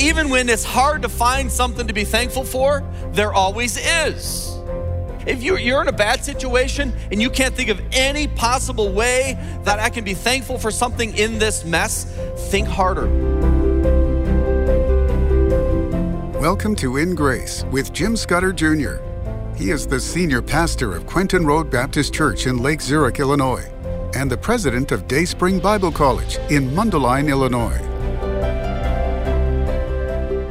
even when it's hard to find something to be thankful for, there always is. If you're in a bad situation and you can't think of any possible way that I can be thankful for something in this mess, think harder. Welcome to In Grace with Jim Scudder Jr. He is the senior pastor of Quentin Road Baptist Church in Lake Zurich, Illinois, and the president of Dayspring Bible College in Mundelein, Illinois.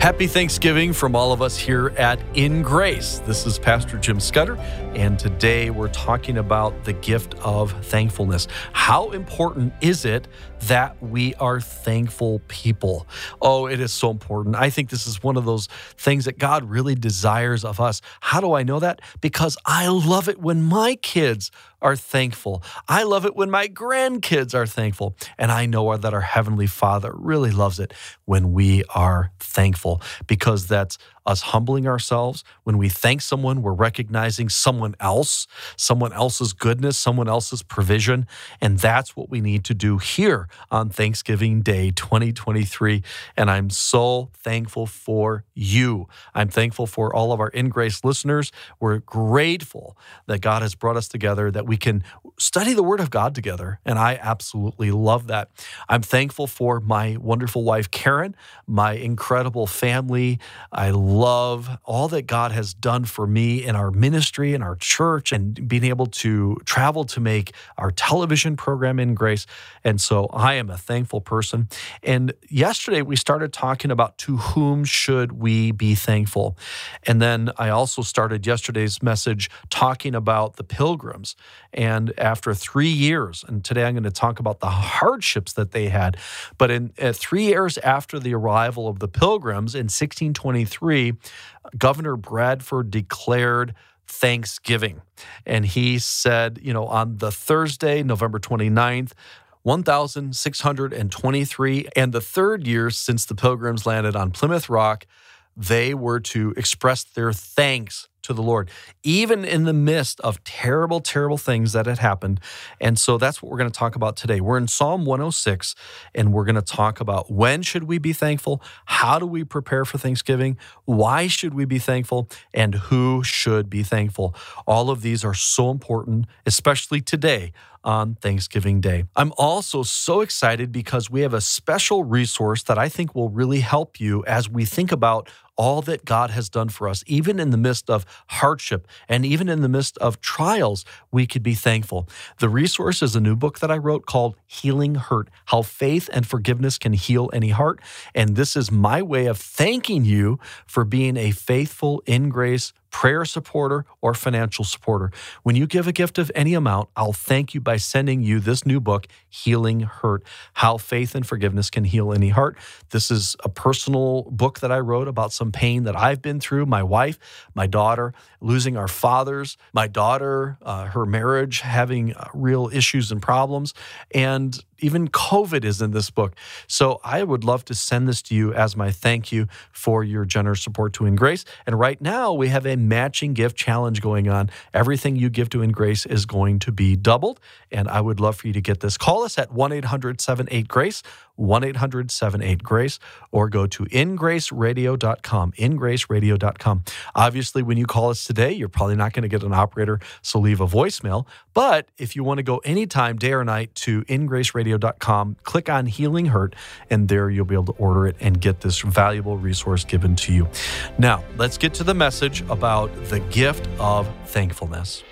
Happy Thanksgiving from all of us here at In Grace. This is Pastor Jim Scudder, and today we're talking about the gift of thankfulness. How important is it that we are thankful people? Oh, it is so important. I think this is one of those things that God really desires of us. How do I know that? Because I love it when my kids are thankful. I love it when my grandkids are thankful. And I know that our Heavenly Father really loves it when we are thankful because that's us humbling ourselves. When we thank someone, we're recognizing someone else, someone else's goodness, someone else's provision. And that's what we need to do here on Thanksgiving Day 2023. And I'm so thankful for you. I'm thankful for all of our In Grace listeners. We're grateful that God has brought us together, that we can study the Word of God together. And I absolutely love that. I'm thankful for my wonderful wife, Karen, my incredible family. I love all that God has done for me in our ministry, in our church, and being able to travel to make our television program in grace. And so I am a thankful person. And yesterday we started talking about to whom should we be thankful. And then I also started yesterday's message talking about the pilgrims. And after three years, and today I'm going to talk about the hardships that they had. But in uh, three years after the arrival of the pilgrims in 1623, Governor Bradford declared Thanksgiving. And he said, you know, on the Thursday, November 29th, 1623, and the third year since the pilgrims landed on Plymouth Rock, they were to express their thanks to the Lord, even in the midst of terrible, terrible things that had happened. And so that's what we're going to talk about today. We're in Psalm 106, and we're going to talk about when should we be thankful? How do we prepare for Thanksgiving? Why should we be thankful? And who should be thankful? All of these are so important, especially today on Thanksgiving Day. I'm also so excited because we have a special resource that I think will really help you as we think about all that God has done for us, even in the midst of hardship and even in the midst of trials, we could be thankful. The resource is a new book that I wrote called Healing Hurt How Faith and Forgiveness Can Heal Any Heart. And this is my way of thanking you for being a faithful, in grace, prayer supporter, or financial supporter. When you give a gift of any amount, I'll thank you by sending you this new book, Healing Hurt How Faith and Forgiveness Can Heal Any Heart. This is a personal book that I wrote about some pain that I've been through. My wife, my daughter, losing our fathers, my daughter, uh, her marriage having uh, real issues and problems. And even COVID is in this book. So I would love to send this to you as my thank you for your generous support to In Grace. And right now we have a matching gift challenge going on. Everything you give to In Grace is going to be doubled. And I would love for you to get this. Call us at 1 800 78 Grace. 1 800 78 Grace, or go to ingraceradio.com. Ingraceradio.com. Obviously, when you call us today, you're probably not going to get an operator, so leave a voicemail. But if you want to go anytime, day or night, to ingraceradio.com, click on Healing Hurt, and there you'll be able to order it and get this valuable resource given to you. Now, let's get to the message about the gift of thankfulness.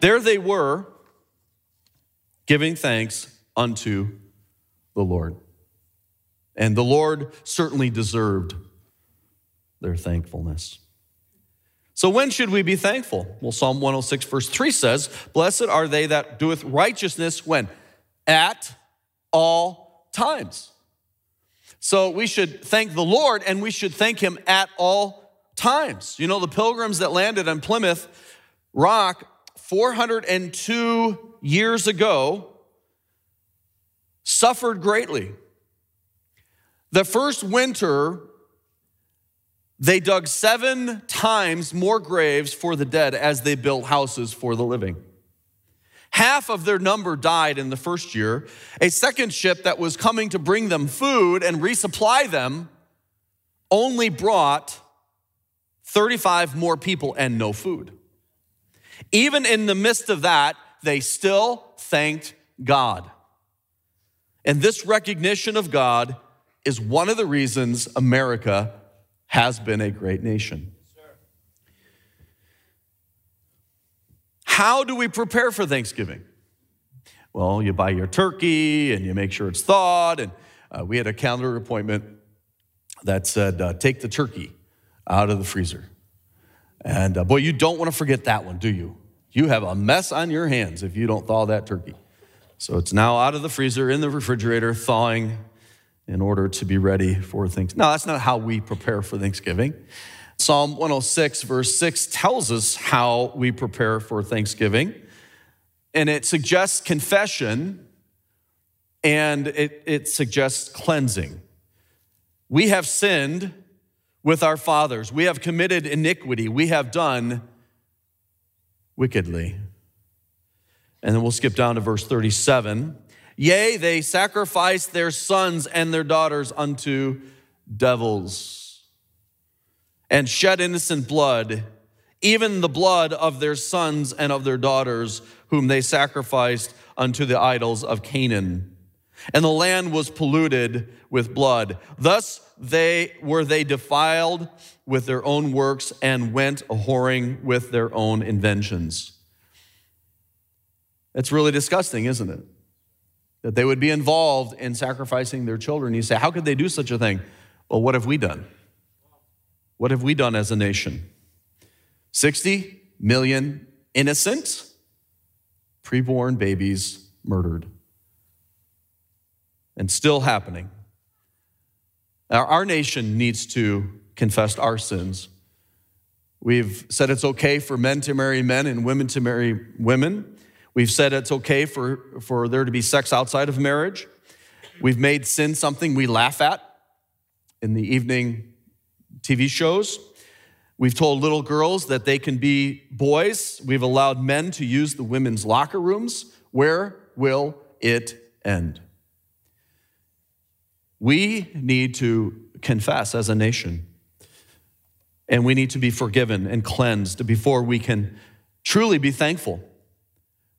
There they were giving thanks unto the Lord. And the Lord certainly deserved their thankfulness. So, when should we be thankful? Well, Psalm 106, verse 3 says, Blessed are they that doeth righteousness when? At all times. So, we should thank the Lord and we should thank Him at all times. You know, the pilgrims that landed on Plymouth Rock 402 years ago suffered greatly. The first winter, they dug seven times more graves for the dead as they built houses for the living. Half of their number died in the first year. A second ship that was coming to bring them food and resupply them only brought 35 more people and no food. Even in the midst of that, they still thanked God. And this recognition of God is one of the reasons America has been a great nation. How do we prepare for Thanksgiving? Well, you buy your turkey and you make sure it's thawed. And uh, we had a calendar appointment that said, uh, take the turkey out of the freezer. And uh, boy, you don't want to forget that one, do you? You have a mess on your hands if you don't thaw that turkey. So it's now out of the freezer in the refrigerator, thawing in order to be ready for things. No, that's not how we prepare for Thanksgiving. Psalm 106, verse 6 tells us how we prepare for Thanksgiving, and it suggests confession and it, it suggests cleansing. We have sinned with our fathers, we have committed iniquity, we have done wickedly. And then we'll skip down to verse 37. Yea, they sacrificed their sons and their daughters unto devils and shed innocent blood, even the blood of their sons and of their daughters, whom they sacrificed unto the idols of Canaan. And the land was polluted with blood. Thus they were they defiled with their own works and went a whoring with their own inventions. It's really disgusting, isn't it? That they would be involved in sacrificing their children. You say, how could they do such a thing? Well, what have we done? What have we done as a nation? 60 million innocent preborn babies murdered. And still happening. Our, our nation needs to confess our sins. We've said it's okay for men to marry men and women to marry women. We've said it's okay for, for there to be sex outside of marriage. We've made sin something we laugh at in the evening TV shows. We've told little girls that they can be boys. We've allowed men to use the women's locker rooms. Where will it end? We need to confess as a nation, and we need to be forgiven and cleansed before we can truly be thankful.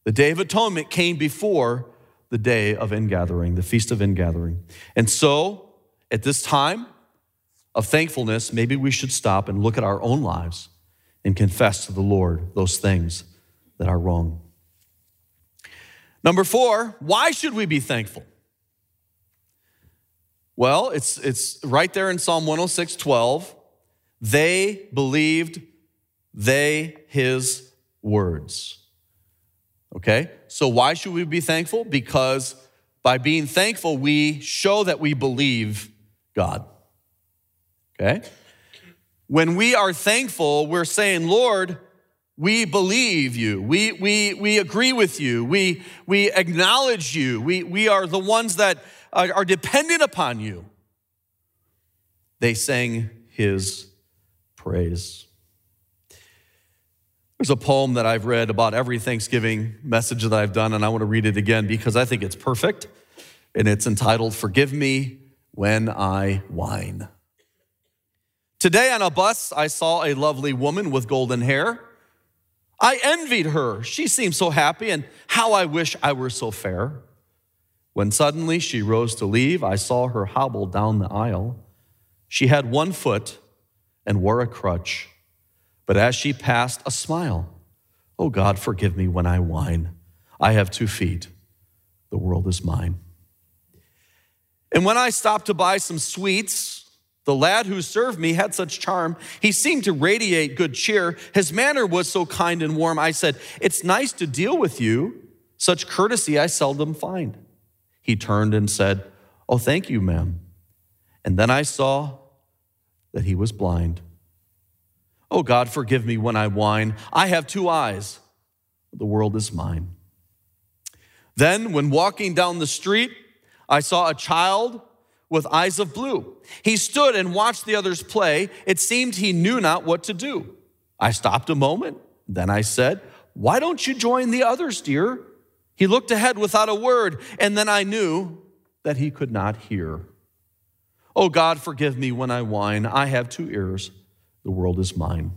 The Day of Atonement came before the day of ingathering, the Feast of Ingathering. And so, at this time of thankfulness, maybe we should stop and look at our own lives and confess to the Lord those things that are wrong. Number four, why should we be thankful? Well, it's, it's right there in Psalm 106 12. They believed they his words. Okay? So why should we be thankful? Because by being thankful, we show that we believe God. Okay? When we are thankful, we're saying, Lord, we believe you. We, we, we agree with you. We, we acknowledge you. We, we are the ones that are dependent upon you. They sang his praise. There's a poem that I've read about every Thanksgiving message that I've done, and I want to read it again because I think it's perfect. And it's entitled, Forgive Me When I Whine. Today on a bus, I saw a lovely woman with golden hair. I envied her. She seemed so happy, and how I wish I were so fair. When suddenly she rose to leave, I saw her hobble down the aisle. She had one foot and wore a crutch, but as she passed, a smile. Oh God, forgive me when I whine. I have two feet. The world is mine. And when I stopped to buy some sweets, the lad who served me had such charm. He seemed to radiate good cheer. His manner was so kind and warm. I said, It's nice to deal with you. Such courtesy I seldom find. He turned and said, Oh, thank you, ma'am. And then I saw that he was blind. Oh, God, forgive me when I whine. I have two eyes. The world is mine. Then, when walking down the street, I saw a child with eyes of blue. He stood and watched the others play. It seemed he knew not what to do. I stopped a moment. Then I said, Why don't you join the others, dear? He looked ahead without a word, and then I knew that he could not hear. Oh God, forgive me when I whine. I have two ears. The world is mine.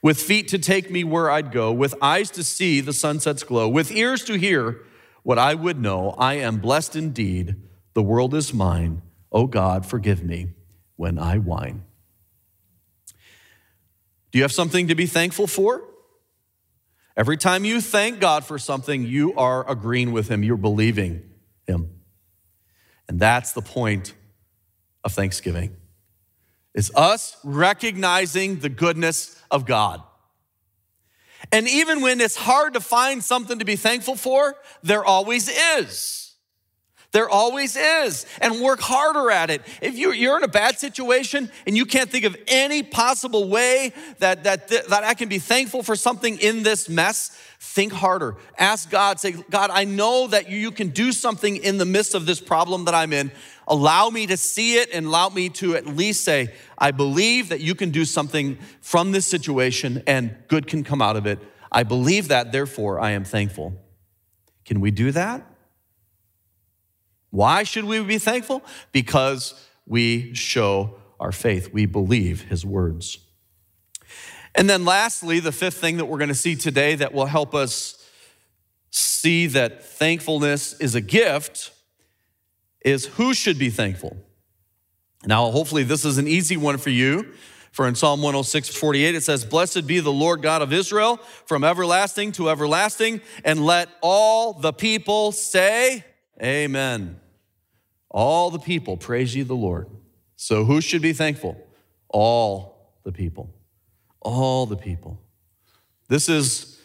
With feet to take me where I'd go, with eyes to see the sunset's glow, with ears to hear what I would know, I am blessed indeed. The world is mine. Oh God, forgive me when I whine. Do you have something to be thankful for? Every time you thank God for something, you are agreeing with Him, you're believing Him. And that's the point of Thanksgiving. It's us recognizing the goodness of God. And even when it's hard to find something to be thankful for, there always is. There always is. And work harder at it. If you're in a bad situation and you can't think of any possible way that, that, that I can be thankful for something in this mess, think harder. Ask God, say, God, I know that you can do something in the midst of this problem that I'm in. Allow me to see it and allow me to at least say, I believe that you can do something from this situation and good can come out of it. I believe that, therefore, I am thankful. Can we do that? Why should we be thankful? Because we show our faith. We believe his words. And then, lastly, the fifth thing that we're going to see today that will help us see that thankfulness is a gift is who should be thankful. Now, hopefully, this is an easy one for you. For in Psalm 106, 48, it says, Blessed be the Lord God of Israel from everlasting to everlasting, and let all the people say, Amen. All the people praise ye the Lord. So who should be thankful? All the people. All the people. This is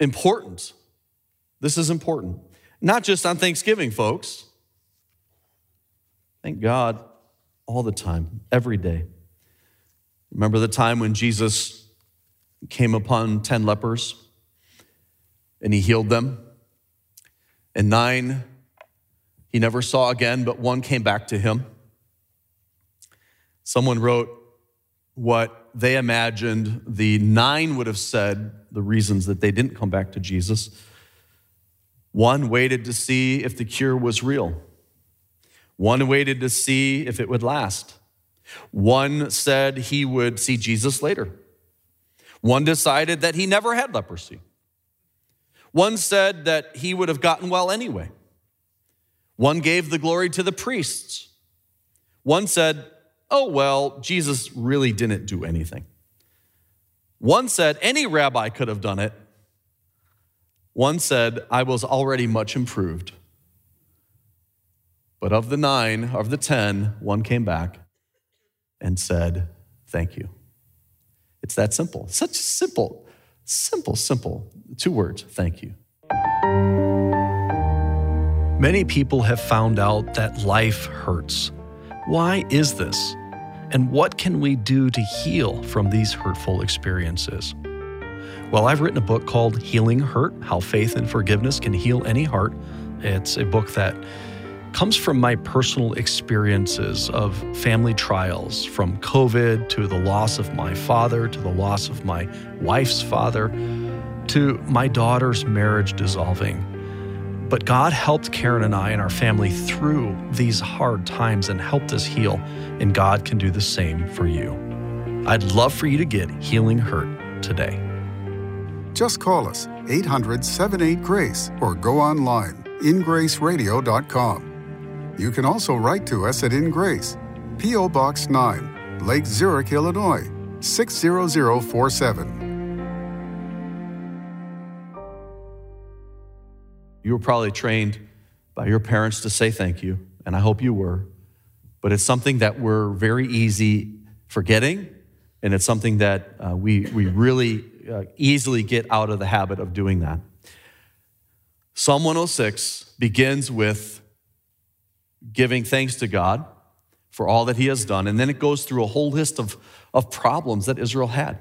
important. This is important. Not just on Thanksgiving, folks. Thank God all the time, every day. Remember the time when Jesus came upon 10 lepers and he healed them? And nine he never saw again, but one came back to him. Someone wrote what they imagined the nine would have said, the reasons that they didn't come back to Jesus. One waited to see if the cure was real. One waited to see if it would last. One said he would see Jesus later. One decided that he never had leprosy. One said that he would have gotten well anyway. One gave the glory to the priests. One said, Oh, well, Jesus really didn't do anything. One said, Any rabbi could have done it. One said, I was already much improved. But of the nine, of the ten, one came back and said, Thank you. It's that simple. Such simple, simple, simple. Two words thank you. Many people have found out that life hurts. Why is this? And what can we do to heal from these hurtful experiences? Well, I've written a book called Healing Hurt How Faith and Forgiveness Can Heal Any Heart. It's a book that comes from my personal experiences of family trials, from COVID to the loss of my father, to the loss of my wife's father, to my daughter's marriage dissolving but God helped Karen and I and our family through these hard times and helped us heal, and God can do the same for you. I'd love for you to get Healing Hurt today. Just call us 800 78 Grace or go online ingraceradio.com. You can also write to us at In Grace, P.O. Box 9, Lake Zurich, Illinois 60047. You were probably trained by your parents to say thank you, and I hope you were. But it's something that we're very easy forgetting, and it's something that uh, we, we really uh, easily get out of the habit of doing that. Psalm 106 begins with giving thanks to God for all that He has done, and then it goes through a whole list of, of problems that Israel had.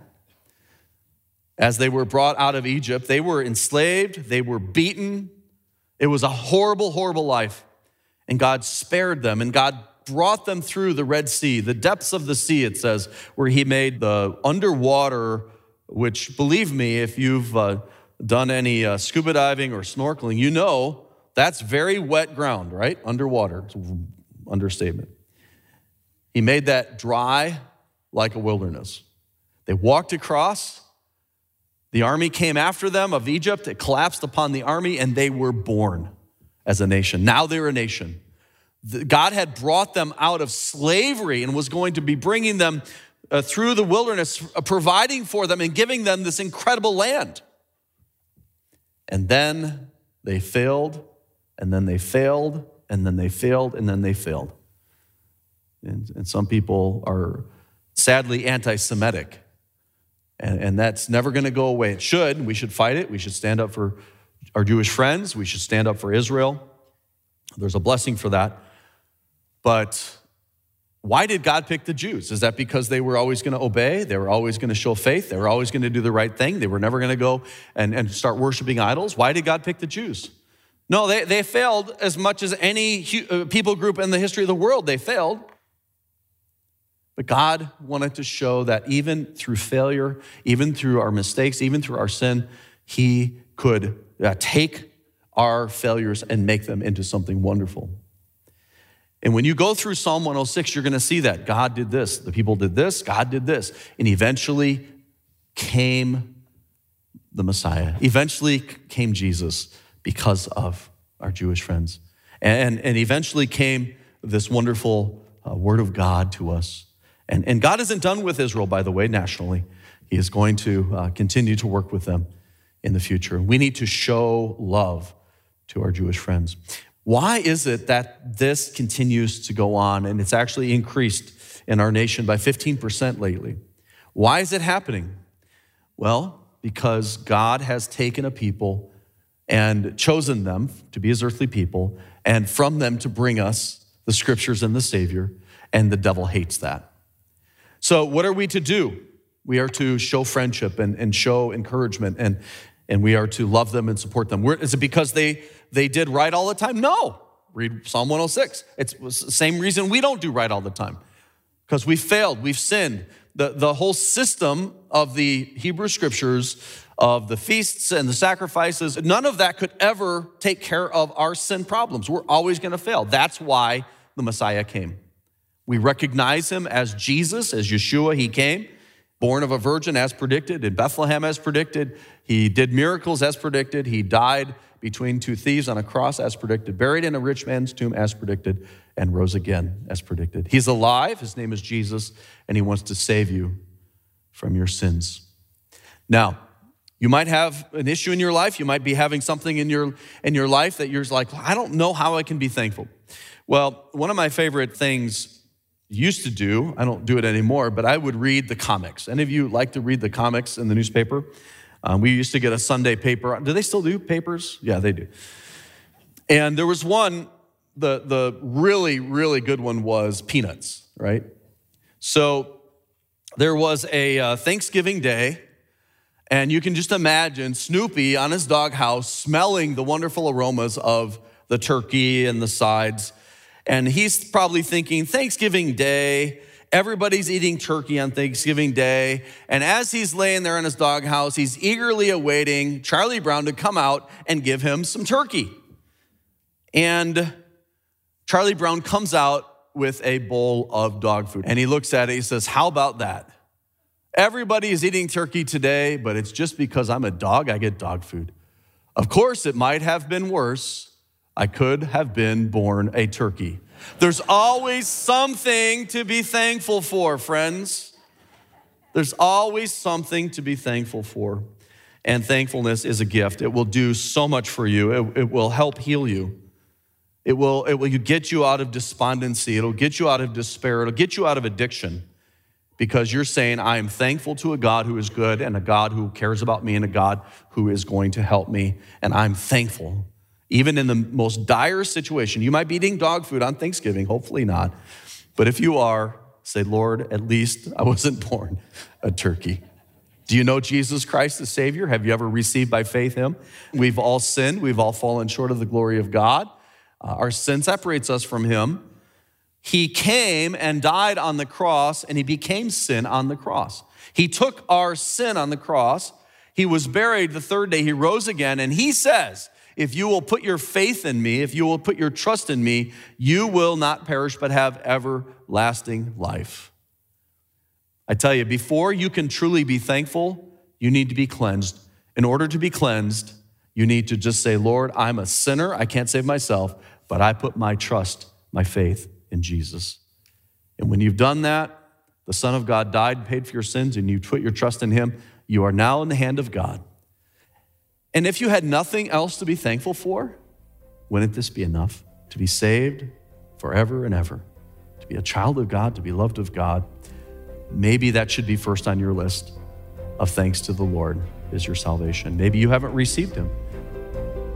As they were brought out of Egypt, they were enslaved, they were beaten, it was a horrible, horrible life. And God spared them, and God brought them through the Red Sea, the depths of the sea, it says, where He made the underwater, which, believe me, if you've uh, done any uh, scuba diving or snorkeling, you know that's very wet ground, right? Underwater. Understatement. He made that dry like a wilderness. They walked across. The army came after them of Egypt. It collapsed upon the army, and they were born as a nation. Now they're a nation. God had brought them out of slavery and was going to be bringing them uh, through the wilderness, uh, providing for them and giving them this incredible land. And then they failed, and then they failed, and then they failed, and then they failed. And, and some people are sadly anti Semitic. And, and that's never going to go away. It should. We should fight it. We should stand up for our Jewish friends. We should stand up for Israel. There's a blessing for that. But why did God pick the Jews? Is that because they were always going to obey? They were always going to show faith? They were always going to do the right thing? They were never going to go and, and start worshiping idols? Why did God pick the Jews? No, they, they failed as much as any uh, people group in the history of the world. They failed. But God wanted to show that even through failure, even through our mistakes, even through our sin, He could uh, take our failures and make them into something wonderful. And when you go through Psalm 106, you're going to see that God did this, the people did this, God did this. And eventually came the Messiah. Eventually came Jesus because of our Jewish friends. And, and eventually came this wonderful uh, word of God to us. And, and God isn't done with Israel, by the way, nationally. He is going to uh, continue to work with them in the future. We need to show love to our Jewish friends. Why is it that this continues to go on and it's actually increased in our nation by 15% lately? Why is it happening? Well, because God has taken a people and chosen them to be his earthly people and from them to bring us the scriptures and the Savior, and the devil hates that. So, what are we to do? We are to show friendship and, and show encouragement, and, and we are to love them and support them. Is it because they, they did right all the time? No. Read Psalm 106. It's the same reason we don't do right all the time because we failed, we've sinned. The, the whole system of the Hebrew scriptures, of the feasts and the sacrifices, none of that could ever take care of our sin problems. We're always going to fail. That's why the Messiah came. We recognize him as Jesus, as Yeshua. He came, born of a virgin as predicted, in Bethlehem as predicted. He did miracles as predicted. He died between two thieves on a cross as predicted, buried in a rich man's tomb as predicted, and rose again as predicted. He's alive. His name is Jesus, and he wants to save you from your sins. Now, you might have an issue in your life. You might be having something in your, in your life that you're like, I don't know how I can be thankful. Well, one of my favorite things used to do, I don't do it anymore, but I would read the comics. Any of you like to read the comics in the newspaper? Um, we used to get a Sunday paper. Do they still do papers? Yeah, they do. And there was one, the, the really, really good one was Peanuts, right? So there was a uh, Thanksgiving day, and you can just imagine Snoopy on his doghouse smelling the wonderful aromas of the turkey and the sides and he's probably thinking, Thanksgiving Day, everybody's eating turkey on Thanksgiving Day. And as he's laying there in his doghouse, he's eagerly awaiting Charlie Brown to come out and give him some turkey. And Charlie Brown comes out with a bowl of dog food. And he looks at it, he says, How about that? Everybody is eating turkey today, but it's just because I'm a dog, I get dog food. Of course, it might have been worse I could have been born a turkey. There's always something to be thankful for, friends. There's always something to be thankful for. And thankfulness is a gift. It will do so much for you, it, it will help heal you. It will, it will get you out of despondency. It'll get you out of despair. It'll get you out of addiction because you're saying, I am thankful to a God who is good and a God who cares about me and a God who is going to help me. And I'm thankful even in the most dire situation. You might be eating dog food on Thanksgiving, hopefully not. But if you are, say, Lord, at least I wasn't born a turkey. Do you know Jesus Christ the Savior? Have you ever received by faith Him? We've all sinned. We've all fallen short of the glory of God. Uh, our sin separates us from Him. He came and died on the cross, and He became sin on the cross. He took our sin on the cross He was buried the third day, he rose again, and he says, If you will put your faith in me, if you will put your trust in me, you will not perish but have everlasting life. I tell you, before you can truly be thankful, you need to be cleansed. In order to be cleansed, you need to just say, Lord, I'm a sinner. I can't save myself, but I put my trust, my faith in Jesus. And when you've done that, the Son of God died, paid for your sins, and you put your trust in Him, you are now in the hand of God. And if you had nothing else to be thankful for, wouldn't this be enough to be saved forever and ever? To be a child of God, to be loved of God? Maybe that should be first on your list of thanks to the Lord is your salvation. Maybe you haven't received Him.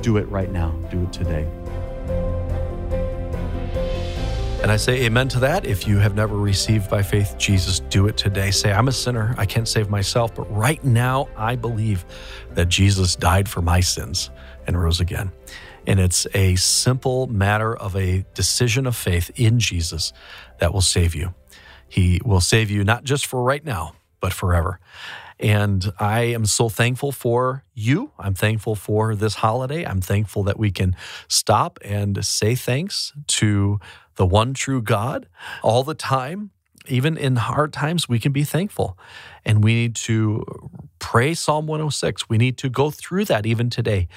Do it right now, do it today. And I say amen to that. If you have never received by faith Jesus, do it today. Say, I'm a sinner. I can't save myself. But right now, I believe that Jesus died for my sins and rose again. And it's a simple matter of a decision of faith in Jesus that will save you. He will save you not just for right now, but forever. And I am so thankful for you. I'm thankful for this holiday. I'm thankful that we can stop and say thanks to the one true God all the time. Even in hard times, we can be thankful. And we need to pray Psalm 106. We need to go through that even today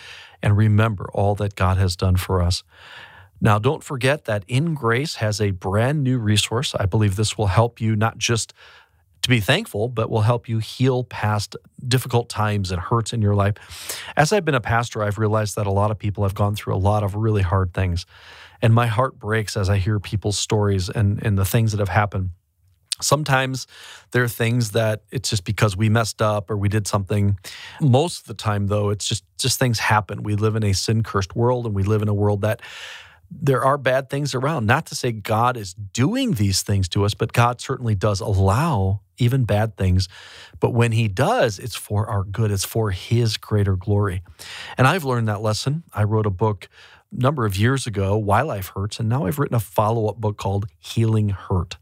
and remember all that God has done for us. Now, don't forget that In Grace has a brand new resource. I believe this will help you not just to be thankful, but will help you heal past difficult times and hurts in your life. As I've been a pastor, I've realized that a lot of people have gone through a lot of really hard things. And my heart breaks as I hear people's stories and, and the things that have happened. Sometimes there are things that it's just because we messed up or we did something. Most of the time, though, it's just just things happen. We live in a sin cursed world, and we live in a world that there are bad things around. Not to say God is doing these things to us, but God certainly does allow even bad things. But when He does, it's for our good, it's for His greater glory. And I've learned that lesson. I wrote a book number of years ago, Why Life Hurts, and now I've written a follow up book called Healing Hurt.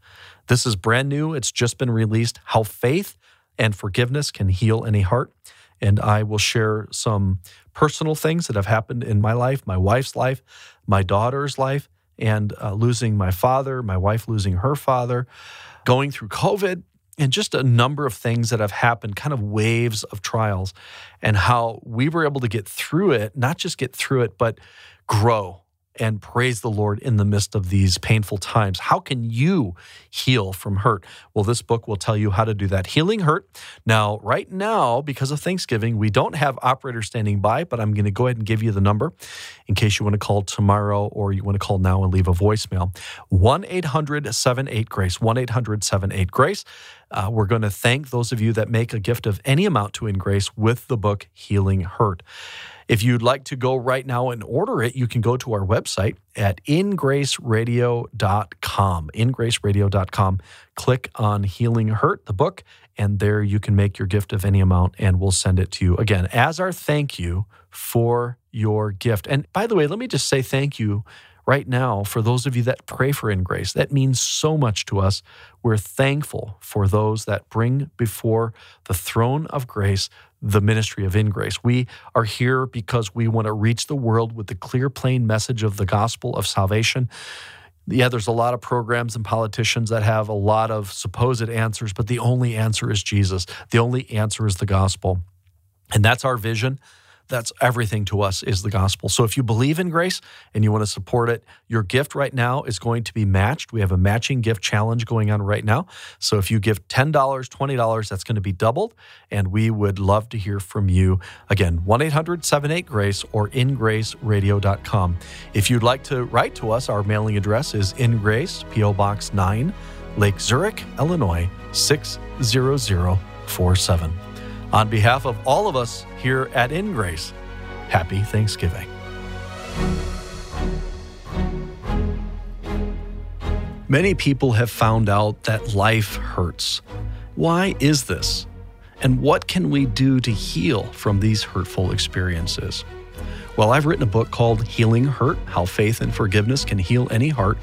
This is brand new, it's just been released How Faith and Forgiveness Can Heal Any Heart. And I will share some personal things that have happened in my life, my wife's life, my daughter's life, and uh, losing my father, my wife losing her father, going through COVID, and just a number of things that have happened, kind of waves of trials, and how we were able to get through it, not just get through it, but grow and praise the Lord in the midst of these painful times. How can you heal from hurt? Well, this book will tell you how to do that. Healing Hurt. Now, right now, because of Thanksgiving, we don't have operators standing by, but I'm going to go ahead and give you the number in case you want to call tomorrow or you want to call now and leave a voicemail. 1 800 78 Grace. 1 800 78 Grace. Uh, we're going to thank those of you that make a gift of any amount to In Grace with the book Healing Hurt. If you'd like to go right now and order it, you can go to our website at ingraceradio.com. Ingraceradio.com. Click on Healing Hurt, the book, and there you can make your gift of any amount and we'll send it to you. Again, as our thank you for your gift. And by the way, let me just say thank you right now for those of you that pray for In Grace. That means so much to us. We're thankful for those that bring before the throne of grace the ministry of In Grace. We are here because we want to reach the world with the clear, plain message of the gospel of salvation. Yeah, there's a lot of programs and politicians that have a lot of supposed answers, but the only answer is Jesus. The only answer is the gospel. And that's our vision. That's everything to us is the gospel. So if you believe in grace and you want to support it, your gift right now is going to be matched. We have a matching gift challenge going on right now. So if you give $10, $20, that's going to be doubled. And we would love to hear from you. Again, 1 800 78 Grace or ingraceradio.com. If you'd like to write to us, our mailing address is In Grace, P.O. Box 9, Lake Zurich, Illinois 60047. On behalf of all of us here at In Grace, happy Thanksgiving. Many people have found out that life hurts. Why is this? And what can we do to heal from these hurtful experiences? Well, I've written a book called Healing Hurt How Faith and Forgiveness Can Heal Any Heart.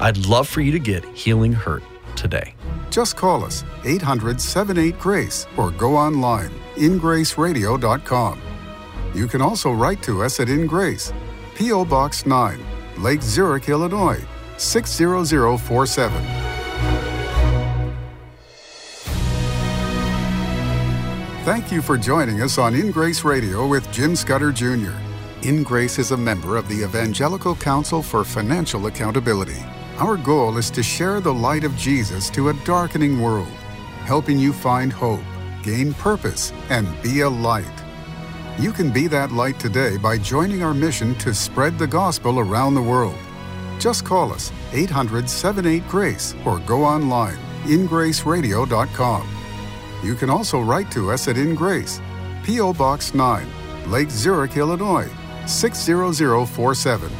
I'd love for you to get Healing Hurt. Today. Just call us 800 78 Grace or go online ingraceradio.com. You can also write to us at In Grace, P.O. Box 9, Lake Zurich, Illinois 60047. Thank you for joining us on In Grace Radio with Jim Scudder Jr. In Grace is a member of the Evangelical Council for Financial Accountability. Our goal is to share the light of Jesus to a darkening world, helping you find hope, gain purpose, and be a light. You can be that light today by joining our mission to spread the gospel around the world. Just call us 800 78 Grace or go online ingraceradio.com. You can also write to us at InGrace, P.O. Box 9, Lake Zurich, Illinois 60047.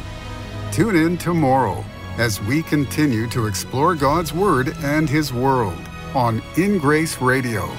Tune in tomorrow as we continue to explore God's Word and His world on In Grace Radio.